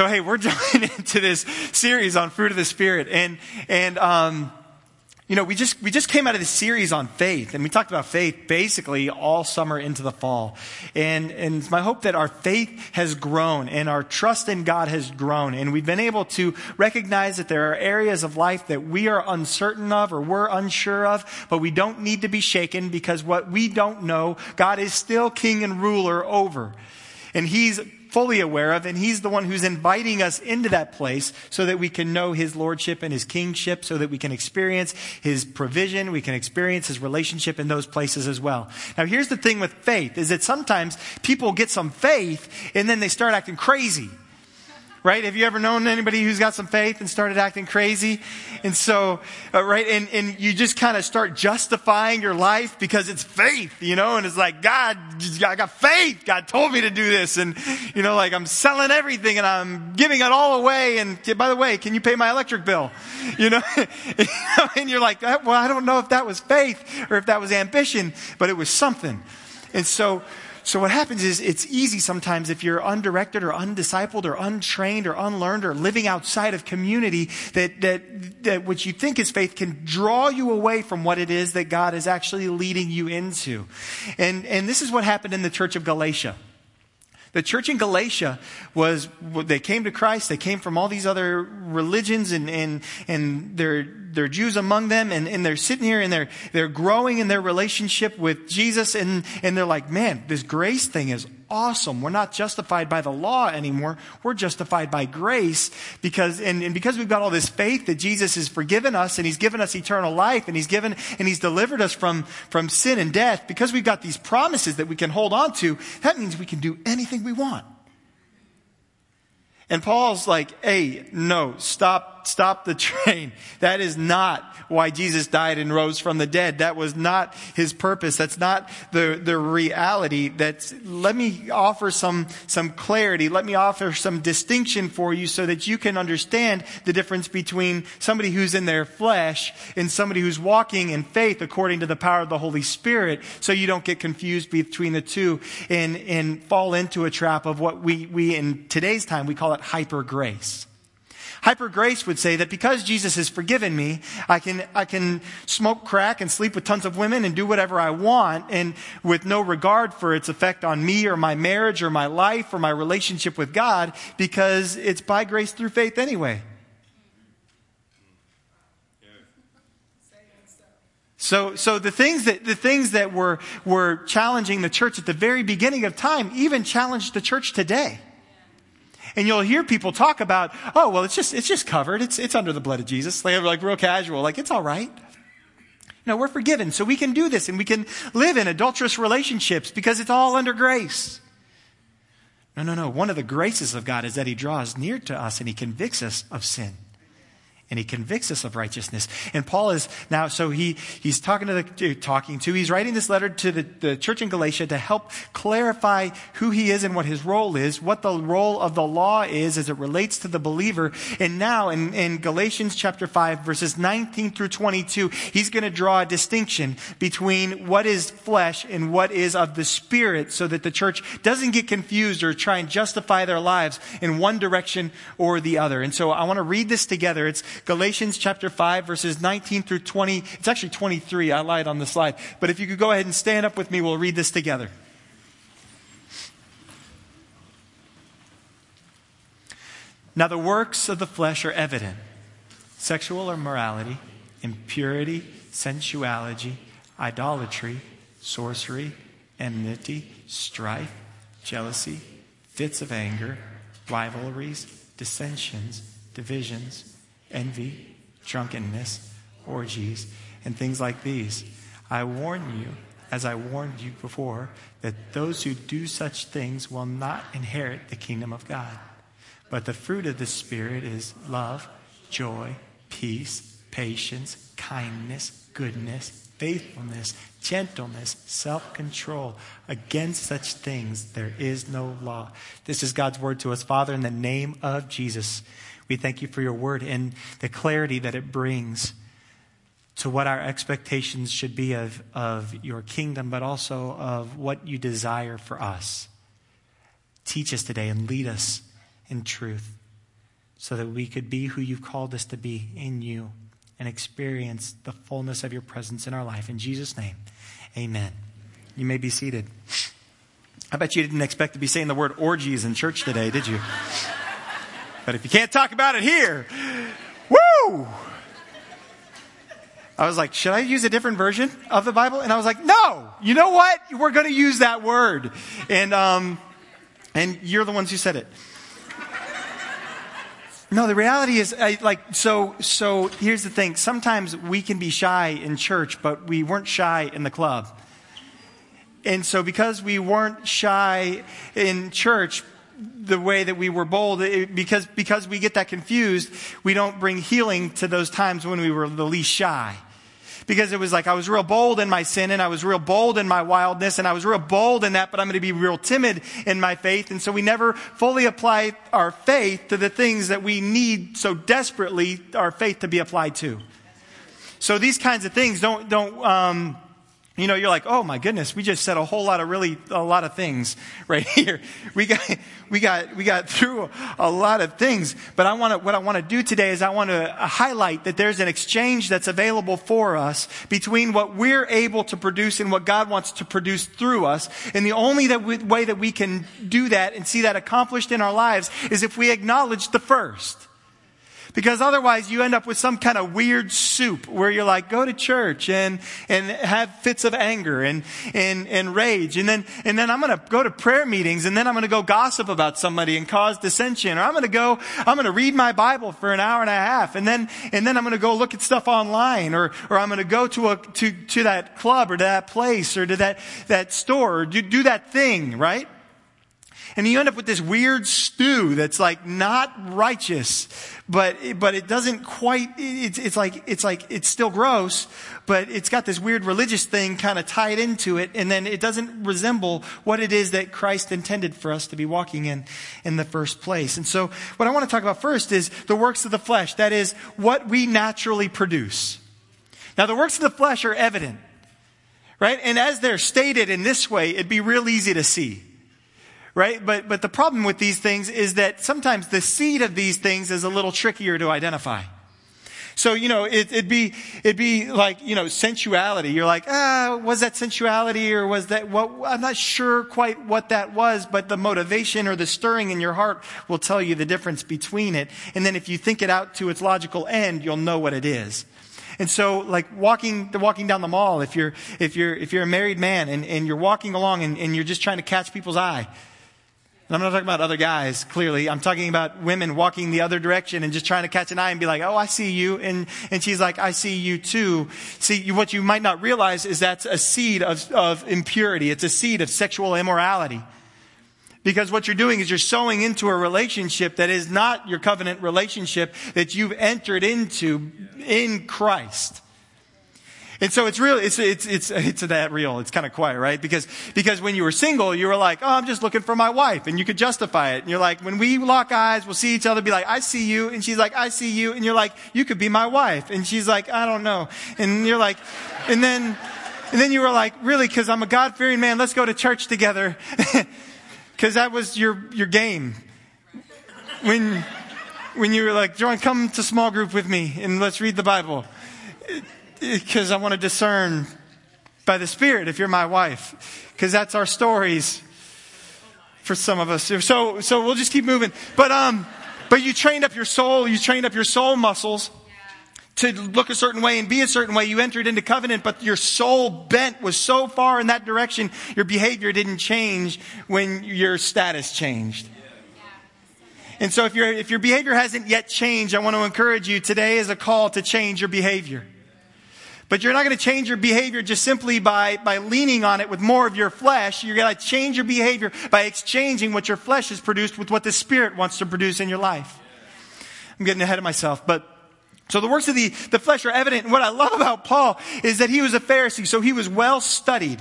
So hey, we're jumping into this series on fruit of the spirit, and and um, you know, we just we just came out of this series on faith, and we talked about faith basically all summer into the fall. And and it's my hope that our faith has grown and our trust in God has grown, and we've been able to recognize that there are areas of life that we are uncertain of or we're unsure of, but we don't need to be shaken because what we don't know, God is still king and ruler over. And he's fully aware of, and He's the one who's inviting us into that place so that we can know His lordship and His kingship, so that we can experience His provision, we can experience His relationship in those places as well. Now, here's the thing with faith, is that sometimes people get some faith and then they start acting crazy right? Have you ever known anybody who's got some faith and started acting crazy? And so, uh, right, and, and you just kind of start justifying your life because it's faith, you know, and it's like, God, I got faith. God told me to do this. And, you know, like I'm selling everything and I'm giving it all away. And by the way, can you pay my electric bill? You know, and you're like, well, I don't know if that was faith or if that was ambition, but it was something. And so, so what happens is it's easy sometimes if you're undirected or undiscipled or untrained or unlearned or living outside of community that, that, that what you think is faith can draw you away from what it is that God is actually leading you into. And, and this is what happened in the church of Galatia. The church in Galatia was, they came to Christ, they came from all these other religions and, and, and they're, there are Jews among them and, and they're sitting here and they're, they're growing in their relationship with Jesus and, and they're like, man, this grace thing is awesome. We're not justified by the law anymore. We're justified by grace because, and, and because we've got all this faith that Jesus has forgiven us and he's given us eternal life and he's given, and he's delivered us from, from sin and death, because we've got these promises that we can hold on to, that means we can do anything we want. And Paul's like, hey, no, stop, stop the train. That is not why Jesus died and rose from the dead. That was not his purpose. That's not the, the reality. That's, let me offer some, some clarity. Let me offer some distinction for you so that you can understand the difference between somebody who's in their flesh and somebody who's walking in faith according to the power of the Holy Spirit so you don't get confused between the two and, and fall into a trap of what we, we in today's time, we call it hyper grace. Hyper grace would say that because Jesus has forgiven me, I can, I can smoke crack and sleep with tons of women and do whatever I want and with no regard for its effect on me or my marriage or my life or my relationship with God because it's by grace through faith anyway. So, so the things that, the things that were, were challenging the church at the very beginning of time even challenge the church today. And you'll hear people talk about, oh, well, it's just, it's just covered. It's, it's under the blood of Jesus. They are like real casual, like it's all right. No, we're forgiven, so we can do this and we can live in adulterous relationships because it's all under grace. No, no, no. One of the graces of God is that He draws near to us and He convicts us of sin and he convicts us of righteousness. And Paul is now, so he, he's talking to the, talking to, he's writing this letter to the, the church in Galatia to help clarify who he is and what his role is, what the role of the law is as it relates to the believer. And now in, in Galatians chapter 5 verses 19 through 22, he's going to draw a distinction between what is flesh and what is of the spirit so that the church doesn't get confused or try and justify their lives in one direction or the other. And so I want to read this together. It's Galatians chapter 5, verses 19 through 20. It's actually 23. I lied on the slide. But if you could go ahead and stand up with me, we'll read this together. Now, the works of the flesh are evident sexual immorality, impurity, sensuality, idolatry, sorcery, enmity, strife, jealousy, fits of anger, rivalries, dissensions, divisions envy, drunkenness, orgies, and things like these. I warn you, as I warned you before, that those who do such things will not inherit the kingdom of God. But the fruit of the Spirit is love, joy, peace, patience, kindness, goodness, faithfulness, gentleness, self control. Against such things there is no law. This is God's word to us, Father, in the name of Jesus. We thank you for your word and the clarity that it brings to what our expectations should be of, of your kingdom, but also of what you desire for us. Teach us today and lead us in truth. so that we could be who you've called us to be in you and experience the fullness of your presence in our life. In Jesus' name, amen. You may be seated. I bet you didn't expect to be saying the word orgies in church today, did you? But if you can't talk about it here, woo! I was like, should I use a different version of the Bible? And I was like, no, you know what? We're going to use that word. And, um, and you're the ones who said it. No, the reality is, I, like, so, so here's the thing. Sometimes we can be shy in church, but we weren't shy in the club. And so because we weren't shy in church, the way that we were bold, it, because, because we get that confused, we don't bring healing to those times when we were the least shy because it was like I was real bold in my sin and I was real bold in my wildness and I was real bold in that, but I'm going to be real timid in my faith. And so we never fully apply our faith to the things that we need so desperately our faith to be applied to. So these kinds of things don't, don't, um, you know, you're like, oh my goodness, we just said a whole lot of really, a lot of things right here. We got, we got, we got through a lot of things. But I want to, what I want to do today is I want to highlight that there's an exchange that's available for us between what we're able to produce and what God wants to produce through us. And the only that we, way that we can do that and see that accomplished in our lives is if we acknowledge the first. Because otherwise you end up with some kind of weird soup where you're like, go to church and, and have fits of anger and, and, and rage. And then, and then I'm going to go to prayer meetings and then I'm going to go gossip about somebody and cause dissension. Or I'm going to go, I'm going to read my Bible for an hour and a half and then, and then I'm going to go look at stuff online or, or I'm going to go to a, to, to that club or to that place or to that, that store or do, do that thing, right? And you end up with this weird stew that's like not righteous, but, but it doesn't quite, it's, it's like, it's like, it's still gross, but it's got this weird religious thing kind of tied into it. And then it doesn't resemble what it is that Christ intended for us to be walking in in the first place. And so what I want to talk about first is the works of the flesh. That is what we naturally produce. Now the works of the flesh are evident, right? And as they're stated in this way, it'd be real easy to see right? But, but the problem with these things is that sometimes the seed of these things is a little trickier to identify. So, you know, it, would be, it'd be like, you know, sensuality. You're like, ah, was that sensuality or was that what, I'm not sure quite what that was, but the motivation or the stirring in your heart will tell you the difference between it. And then if you think it out to its logical end, you'll know what it is. And so, like walking, walking down the mall, if you're, if you're, if you're a married man and, and you're walking along and, and you're just trying to catch people's eye, and I'm not talking about other guys, clearly. I'm talking about women walking the other direction and just trying to catch an eye and be like, oh, I see you. And, and she's like, I see you too. See, what you might not realize is that's a seed of, of impurity. It's a seed of sexual immorality. Because what you're doing is you're sowing into a relationship that is not your covenant relationship that you've entered into in Christ. And so it's really, it's, it's, it's, it's that real. It's kind of quiet, right? Because, because when you were single, you were like, oh, I'm just looking for my wife. And you could justify it. And you're like, when we lock eyes, we'll see each other, be like, I see you. And she's like, I see you. And you're like, you could be my wife. And she's like, I don't know. And you're like, and then, and then you were like, really, cause I'm a God fearing man. Let's go to church together. cause that was your, your game. When, when you were like, John, come to small group with me and let's read the Bible because I want to discern by the Spirit if you're my wife, because that's our stories for some of us. So, so we'll just keep moving. But, um, but you trained up your soul, you trained up your soul muscles to look a certain way and be a certain way. You entered into covenant, but your soul bent was so far in that direction, your behavior didn't change when your status changed. And so if your, if your behavior hasn't yet changed, I want to encourage you today is a call to change your behavior. But you're not going to change your behavior just simply by, by leaning on it with more of your flesh. You're going to change your behavior by exchanging what your flesh has produced with what the Spirit wants to produce in your life. I'm getting ahead of myself, but so the works of the, the flesh are evident. And what I love about Paul is that he was a Pharisee, so he was well studied.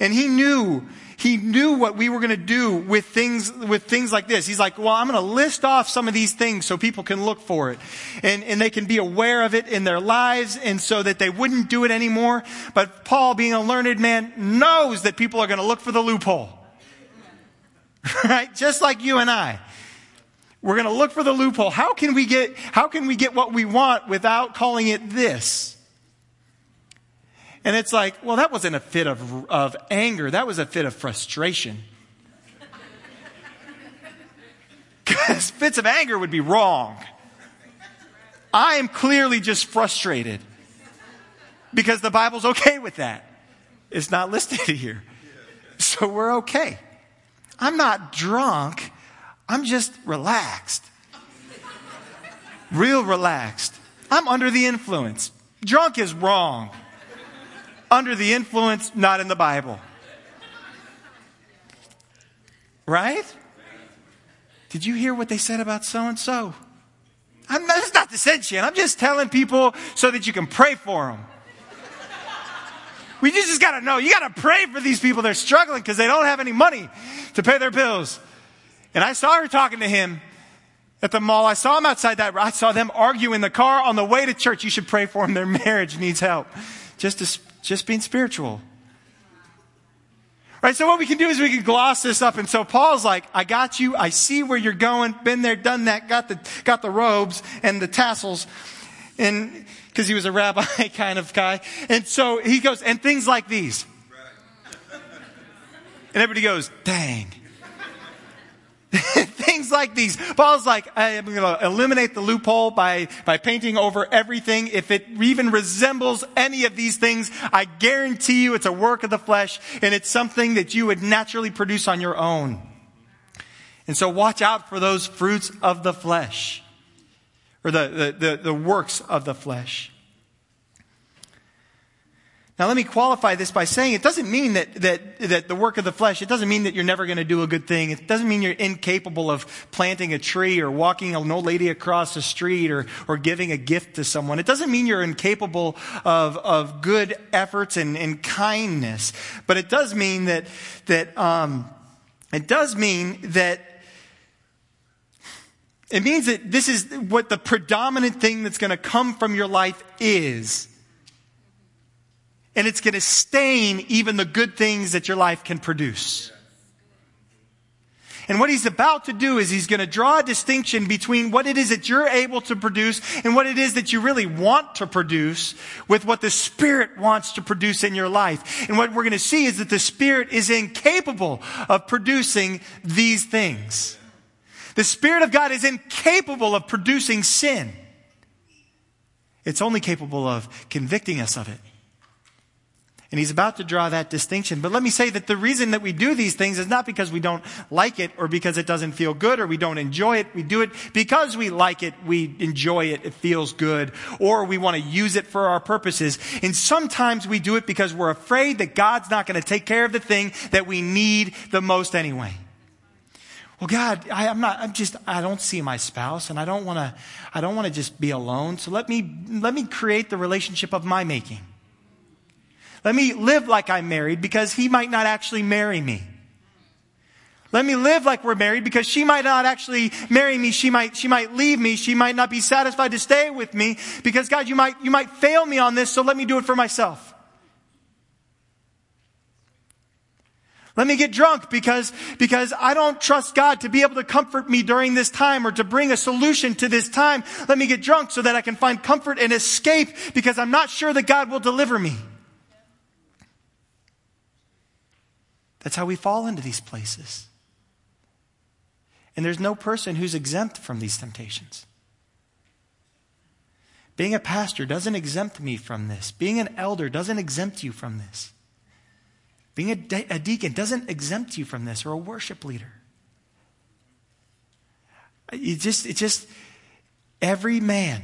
And he knew he knew what we were going to do with things, with things like this. He's like, well, I'm going to list off some of these things so people can look for it and, and they can be aware of it in their lives and so that they wouldn't do it anymore. But Paul, being a learned man, knows that people are going to look for the loophole. right? Just like you and I. We're going to look for the loophole. How can we get, how can we get what we want without calling it this? And it's like, well, that wasn't a fit of, of anger. That was a fit of frustration. Because fits of anger would be wrong. I am clearly just frustrated because the Bible's okay with that. It's not listed here. So we're okay. I'm not drunk. I'm just relaxed. Real relaxed. I'm under the influence. Drunk is wrong. Under the influence, not in the Bible. Right? Did you hear what they said about so and so? I'm not, that's not dissension. I'm just telling people so that you can pray for them. We just, got to know. You got to pray for these people. They're struggling because they don't have any money to pay their bills. And I saw her talking to him at the mall. I saw him outside that. I saw them argue in the car on the way to church. You should pray for them. Their marriage needs help. Just, to, just being spiritual. Right, so what we can do is we can gloss this up. And so Paul's like, I got you. I see where you're going. Been there, done that. Got the, got the robes and the tassels. And, cause he was a rabbi kind of guy. And so he goes, and things like these. And everybody goes, dang. Things like these. Paul's like, I am going to eliminate the loophole by, by painting over everything. If it even resembles any of these things, I guarantee you it's a work of the flesh and it's something that you would naturally produce on your own. And so watch out for those fruits of the flesh or the, the, the, the works of the flesh. Now, let me qualify this by saying it doesn't mean that, that, that the work of the flesh, it doesn't mean that you're never going to do a good thing. It doesn't mean you're incapable of planting a tree or walking an old lady across the street or, or giving a gift to someone. It doesn't mean you're incapable of, of good efforts and, and kindness. But it does mean that, that, um, it does mean that it means that this is what the predominant thing that's going to come from your life is and it's going to stain even the good things that your life can produce. And what he's about to do is he's going to draw a distinction between what it is that you're able to produce and what it is that you really want to produce with what the Spirit wants to produce in your life. And what we're going to see is that the Spirit is incapable of producing these things. The Spirit of God is incapable of producing sin. It's only capable of convicting us of it and he's about to draw that distinction. But let me say that the reason that we do these things is not because we don't like it or because it doesn't feel good or we don't enjoy it. We do it because we like it, we enjoy it, it feels good, or we want to use it for our purposes. And sometimes we do it because we're afraid that God's not going to take care of the thing that we need the most anyway. Well, God, I, am not, I'm just, I don't see my spouse and I don't want to, I don't want to just be alone. So let me, let me create the relationship of my making. Let me live like I'm married because he might not actually marry me. Let me live like we're married because she might not actually marry me. She might, she might leave me. She might not be satisfied to stay with me because God, you might, you might fail me on this. So let me do it for myself. Let me get drunk because, because I don't trust God to be able to comfort me during this time or to bring a solution to this time. Let me get drunk so that I can find comfort and escape because I'm not sure that God will deliver me. That's how we fall into these places. And there's no person who's exempt from these temptations. Being a pastor doesn't exempt me from this. Being an elder doesn't exempt you from this. Being a, de- a deacon doesn't exempt you from this or a worship leader. You just, it just, every man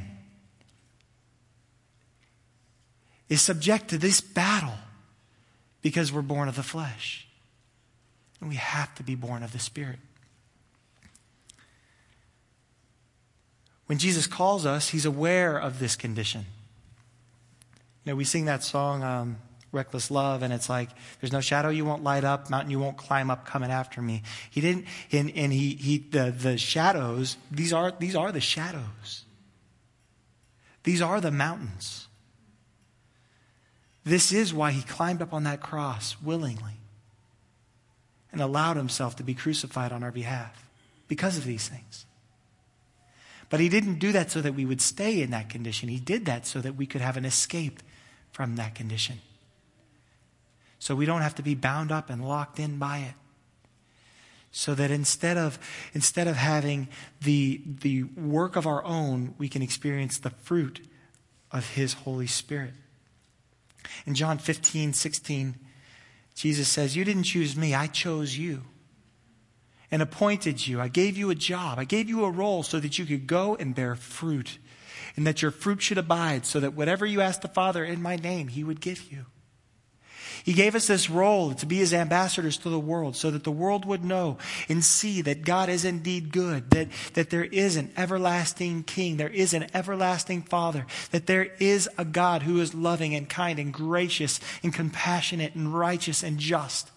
is subject to this battle because we're born of the flesh. And we have to be born of the Spirit. When Jesus calls us, he's aware of this condition. You know, we sing that song, um, Reckless Love, and it's like, there's no shadow you won't light up, mountain you won't climb up coming after me. He didn't, and, and he, he, the, the shadows, these are, these are the shadows. These are the mountains. This is why he climbed up on that cross willingly and allowed himself to be crucified on our behalf because of these things. But he didn't do that so that we would stay in that condition. He did that so that we could have an escape from that condition. So we don't have to be bound up and locked in by it. So that instead of, instead of having the, the work of our own, we can experience the fruit of his Holy Spirit. In John 15, 16, Jesus says, You didn't choose me, I chose you and appointed you. I gave you a job. I gave you a role so that you could go and bear fruit and that your fruit should abide so that whatever you ask the Father in my name, he would give you. He gave us this role to be his ambassadors to the world so that the world would know and see that God is indeed good, that, that there is an everlasting king, there is an everlasting father, that there is a God who is loving and kind and gracious and compassionate and righteous and just.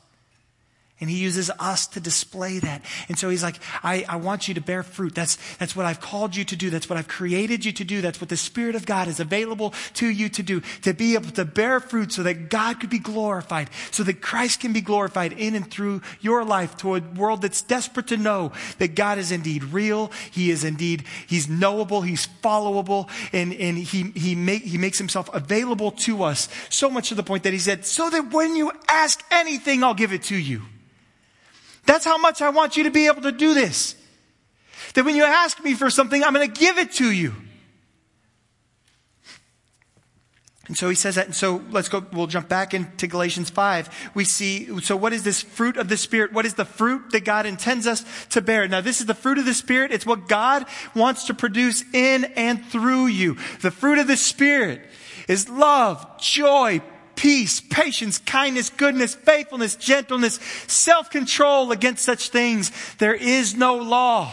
And he uses us to display that. And so he's like, I, I want you to bear fruit. That's, that's what I've called you to do. That's what I've created you to do. That's what the Spirit of God is available to you to do. To be able to bear fruit so that God could be glorified. So that Christ can be glorified in and through your life to a world that's desperate to know that God is indeed real. He is indeed, He's knowable. He's followable. And, and he, he, make, he makes Himself available to us. So much to the point that He said, so that when you ask anything, I'll give it to you. That's how much I want you to be able to do this. That when you ask me for something, I'm going to give it to you. And so he says that. And so let's go, we'll jump back into Galatians 5. We see, so what is this fruit of the Spirit? What is the fruit that God intends us to bear? Now, this is the fruit of the Spirit. It's what God wants to produce in and through you. The fruit of the Spirit is love, joy, peace, patience, kindness, goodness, faithfulness, gentleness, self-control. Against such things, there is no law.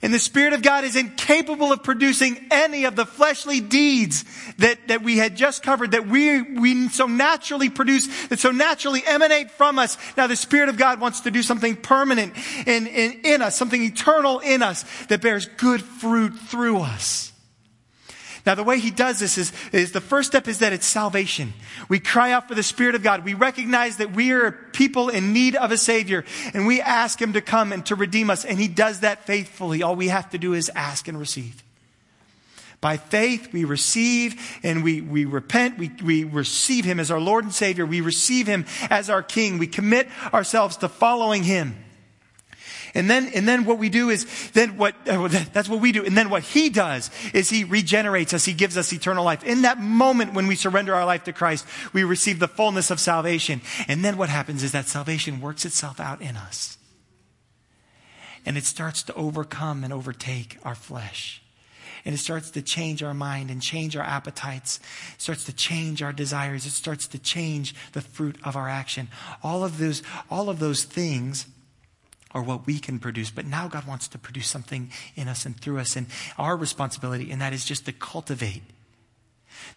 And the Spirit of God is incapable of producing any of the fleshly deeds that, that we had just covered, that we, we so naturally produce, that so naturally emanate from us. Now the Spirit of God wants to do something permanent in, in, in us, something eternal in us that bears good fruit through us. Now, the way he does this is, is the first step is that it's salvation. We cry out for the Spirit of God. We recognize that we are people in need of a Savior, and we ask him to come and to redeem us, and he does that faithfully. All we have to do is ask and receive. By faith, we receive and we, we repent. We, we receive him as our Lord and Savior. We receive him as our King. We commit ourselves to following him. And then, and then what we do is, then what, uh, that's what we do. And then what he does is he regenerates us. He gives us eternal life. In that moment when we surrender our life to Christ, we receive the fullness of salvation. And then what happens is that salvation works itself out in us. And it starts to overcome and overtake our flesh and it starts to change our mind and change our appetites. It starts to change our desires. It starts to change the fruit of our action. All of those, all of those things or what we can produce. But now God wants to produce something in us and through us. And our responsibility in that is just to cultivate.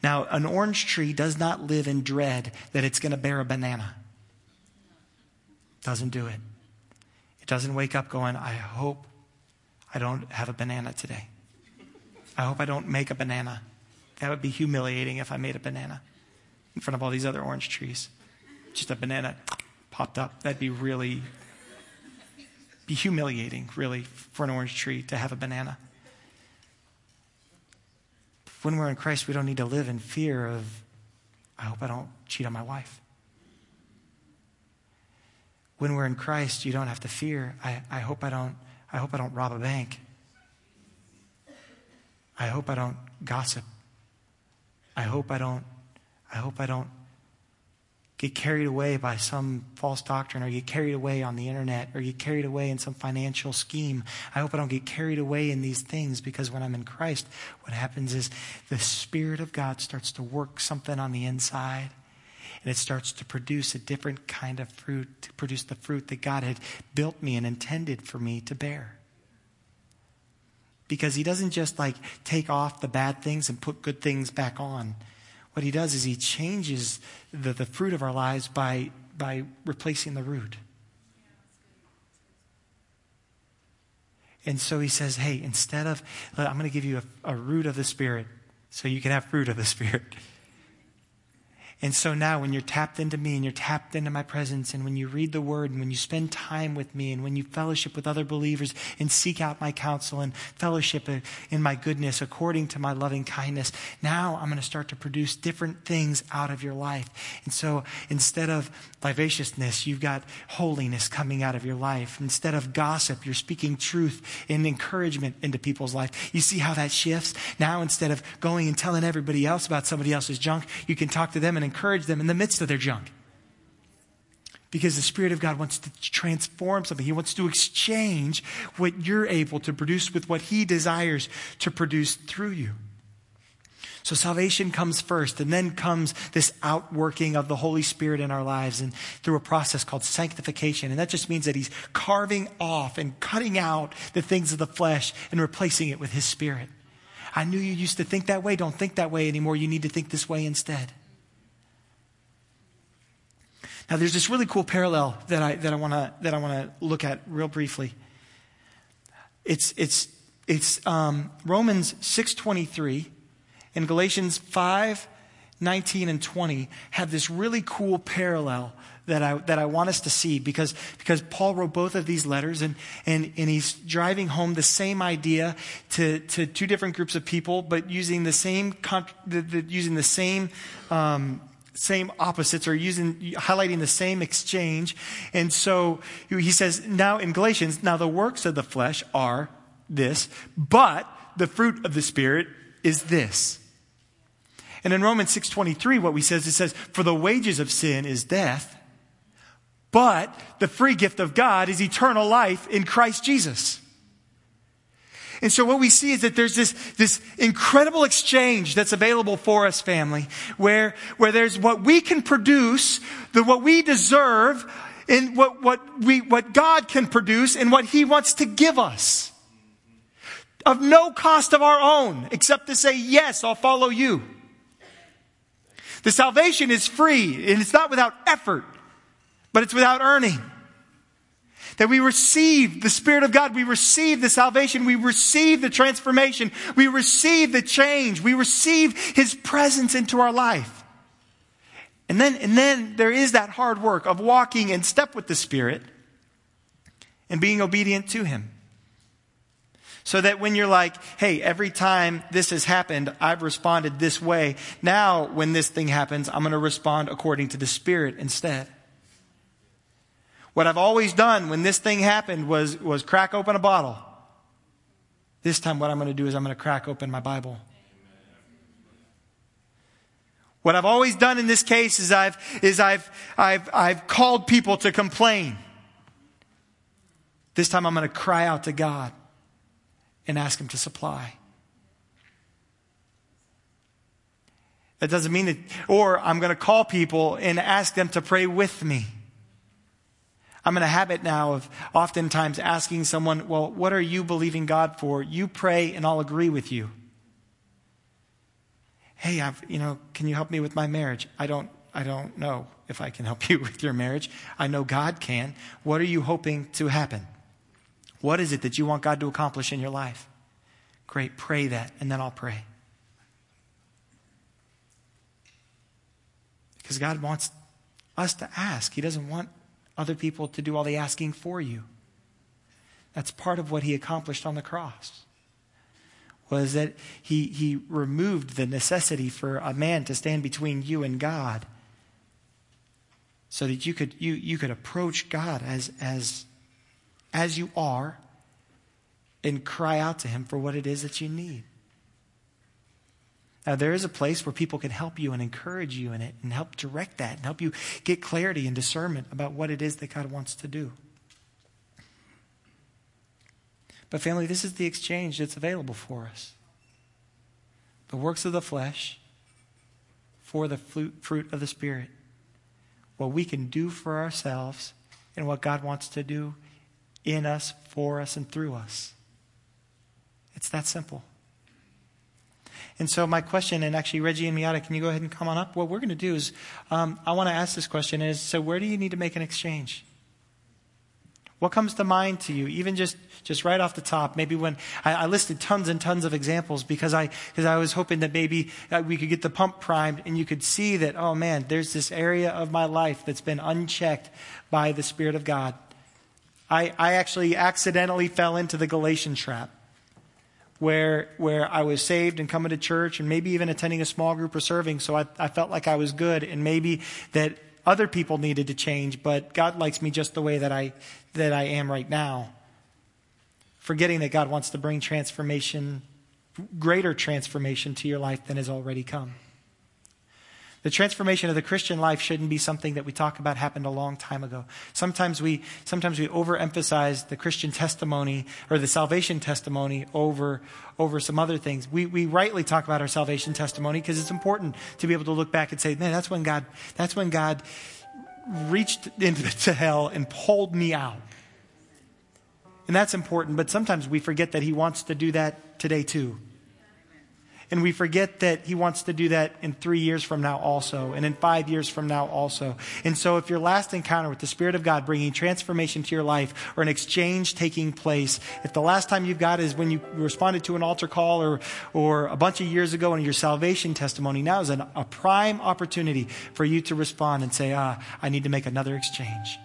Now, an orange tree does not live in dread that it's going to bear a banana. Doesn't do it. It doesn't wake up going, I hope I don't have a banana today. I hope I don't make a banana. That would be humiliating if I made a banana in front of all these other orange trees. Just a banana popped up. That'd be really be humiliating, really, for an orange tree to have a banana. When we're in Christ, we don't need to live in fear of, I hope I don't cheat on my wife. When we're in Christ, you don't have to fear, I, I hope I don't, I hope I don't rob a bank. I hope I don't gossip. I hope I don't, I hope I don't get carried away by some false doctrine or get carried away on the internet or get carried away in some financial scheme. I hope I don't get carried away in these things because when I'm in Christ, what happens is the Spirit of God starts to work something on the inside and it starts to produce a different kind of fruit, to produce the fruit that God had built me and intended for me to bear. Because He doesn't just like take off the bad things and put good things back on what he does is he changes the, the fruit of our lives by, by replacing the root. And so he says, hey, instead of, I'm going to give you a, a root of the Spirit so you can have fruit of the Spirit. And so now, when you're tapped into me and you're tapped into my presence, and when you read the word, and when you spend time with me, and when you fellowship with other believers and seek out my counsel and fellowship uh, in my goodness according to my loving kindness, now I'm going to start to produce different things out of your life. And so instead of vivaciousness, you've got holiness coming out of your life. Instead of gossip, you're speaking truth and encouragement into people's life. You see how that shifts? Now, instead of going and telling everybody else about somebody else's junk, you can talk to them and encourage them in the midst of their junk. Because the Spirit of God wants to transform something. He wants to exchange what you're able to produce with what He desires to produce through you. So salvation comes first, and then comes this outworking of the Holy Spirit in our lives and through a process called sanctification. And that just means that He's carving off and cutting out the things of the flesh and replacing it with His Spirit. I knew you used to think that way. Don't think that way anymore. You need to think this way instead. Now, there's this really cool parallel that I, that I want to that I want to look at real briefly. It's it's it's um, Romans six twenty three and Galatians five nineteen and twenty have this really cool parallel that I, that I want us to see because, because Paul wrote both of these letters and, and, and he's driving home the same idea to, to two different groups of people, but using the same, using the same um, same opposites or using highlighting the same exchange. And so he says now in galatians now the works of the flesh are this but the fruit of the spirit is this. And in romans 6.23 what we says it says for the wages of sin is death but the free gift of god is eternal life in christ jesus and so what we see is that there's this, this incredible exchange that's available for us, family, where, where there's what we can produce, the, what we deserve, and what, what we, what God can produce and what He wants to give us. Of no cost of our own, except to say, yes, I'll follow you. The salvation is free, and it's not without effort, but it's without earning. That we receive the Spirit of God. We receive the salvation. We receive the transformation. We receive the change. We receive His presence into our life. And then, and then there is that hard work of walking in step with the Spirit and being obedient to Him. So that when you're like, hey, every time this has happened, I've responded this way. Now, when this thing happens, I'm going to respond according to the Spirit instead. What I've always done when this thing happened was, was crack open a bottle. This time, what I'm going to do is I'm going to crack open my Bible. What I've always done in this case is I've, is I've, I've, I've called people to complain. This time I'm going to cry out to God and ask Him to supply. That doesn't mean that, or I'm going to call people and ask them to pray with me. I'm in a habit now of oftentimes asking someone, well, what are you believing God for? You pray and I'll agree with you. Hey, I've, you know, can you help me with my marriage? I don't, I don't know if I can help you with your marriage. I know God can. What are you hoping to happen? What is it that you want God to accomplish in your life? Great, pray that, and then I'll pray. Because God wants us to ask. He doesn't want other people to do all the asking for you. That's part of what he accomplished on the cross. Was that he, he removed the necessity for a man to stand between you and God so that you could, you, you could approach God as, as, as you are and cry out to him for what it is that you need. Now, there is a place where people can help you and encourage you in it and help direct that and help you get clarity and discernment about what it is that God wants to do. But, family, this is the exchange that's available for us the works of the flesh for the fruit of the Spirit. What we can do for ourselves and what God wants to do in us, for us, and through us. It's that simple. And so my question, and actually Reggie and Miata, can you go ahead and come on up? What we're going to do is, um, I want to ask this question: Is so where do you need to make an exchange? What comes to mind to you, even just, just right off the top? Maybe when I, I listed tons and tons of examples because I, because I was hoping that maybe uh, we could get the pump primed and you could see that, oh man, there's this area of my life that's been unchecked by the Spirit of God. I, I actually accidentally fell into the Galatian trap where, where I was saved and coming to church and maybe even attending a small group or serving. So I, I felt like I was good and maybe that other people needed to change, but God likes me just the way that I, that I am right now. Forgetting that God wants to bring transformation, greater transformation to your life than has already come. The transformation of the Christian life shouldn't be something that we talk about happened a long time ago. Sometimes we, sometimes we overemphasize the Christian testimony or the salvation testimony over, over some other things. We, we rightly talk about our salvation testimony because it's important to be able to look back and say, man, that's when God, that's when God reached into hell and pulled me out. And that's important, but sometimes we forget that He wants to do that today too. And we forget that He wants to do that in three years from now also, and in five years from now also. And so, if your last encounter with the Spirit of God bringing transformation to your life or an exchange taking place, if the last time you've got is when you responded to an altar call or, or a bunch of years ago in your salvation testimony, now is an, a prime opportunity for you to respond and say, ah, I need to make another exchange.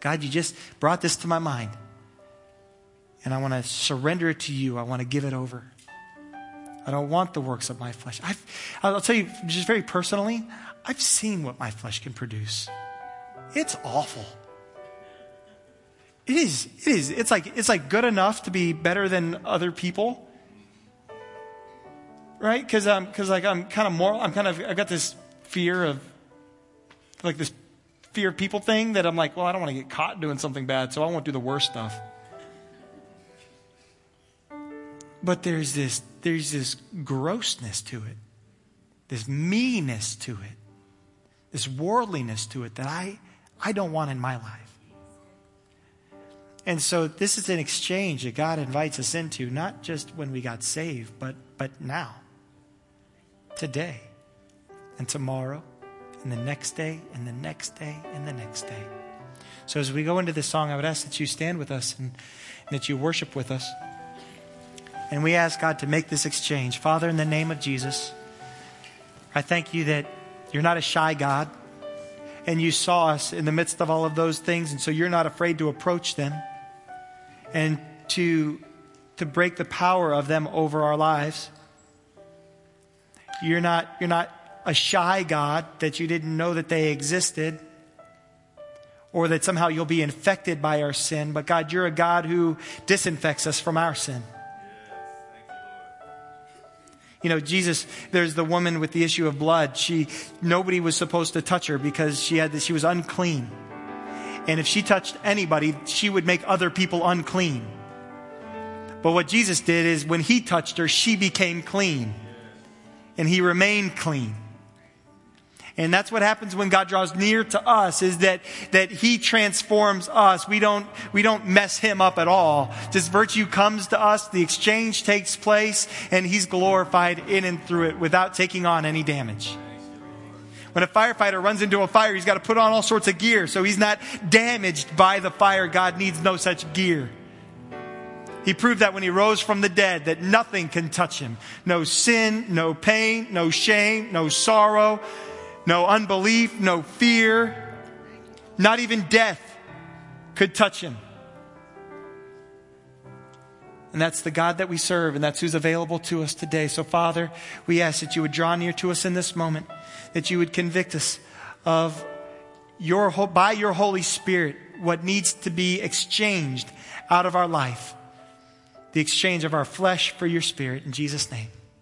God, you just brought this to my mind. And I want to surrender it to you. I want to give it over. I don't want the works of my flesh. I've, I'll tell you, just very personally, I've seen what my flesh can produce. It's awful. It is. It is. It's like it's like good enough to be better than other people, right? Because I'm because like I'm kind of moral. I'm kind of I've got this fear of like this fear of people thing that I'm like, well, I don't want to get caught doing something bad, so I won't do the worst stuff. But there's this, there's this grossness to it, this meanness to it, this worldliness to it that I, I don't want in my life. And so this is an exchange that God invites us into, not just when we got saved, but, but now, today, and tomorrow, and the next day, and the next day, and the next day. So as we go into this song, I would ask that you stand with us and, and that you worship with us. And we ask God to make this exchange. Father, in the name of Jesus, I thank you that you're not a shy God and you saw us in the midst of all of those things, and so you're not afraid to approach them and to, to break the power of them over our lives. You're not, you're not a shy God that you didn't know that they existed or that somehow you'll be infected by our sin, but God, you're a God who disinfects us from our sin. You know, Jesus, there's the woman with the issue of blood. She, nobody was supposed to touch her because she had, she was unclean. And if she touched anybody, she would make other people unclean. But what Jesus did is when he touched her, she became clean. And he remained clean. And that's what happens when God draws near to us is that, that He transforms us. We don't, we don't mess Him up at all. Just virtue comes to us, the exchange takes place, and He's glorified in and through it without taking on any damage. When a firefighter runs into a fire, he's got to put on all sorts of gear, so he's not damaged by the fire. God needs no such gear. He proved that when he rose from the dead, that nothing can touch him. No sin, no pain, no shame, no sorrow, no unbelief, no fear, not even death could touch him. And that's the God that we serve, and that's who's available to us today. So, Father, we ask that you would draw near to us in this moment, that you would convict us of your, by your Holy Spirit, what needs to be exchanged out of our life. The exchange of our flesh for your spirit. In Jesus' name.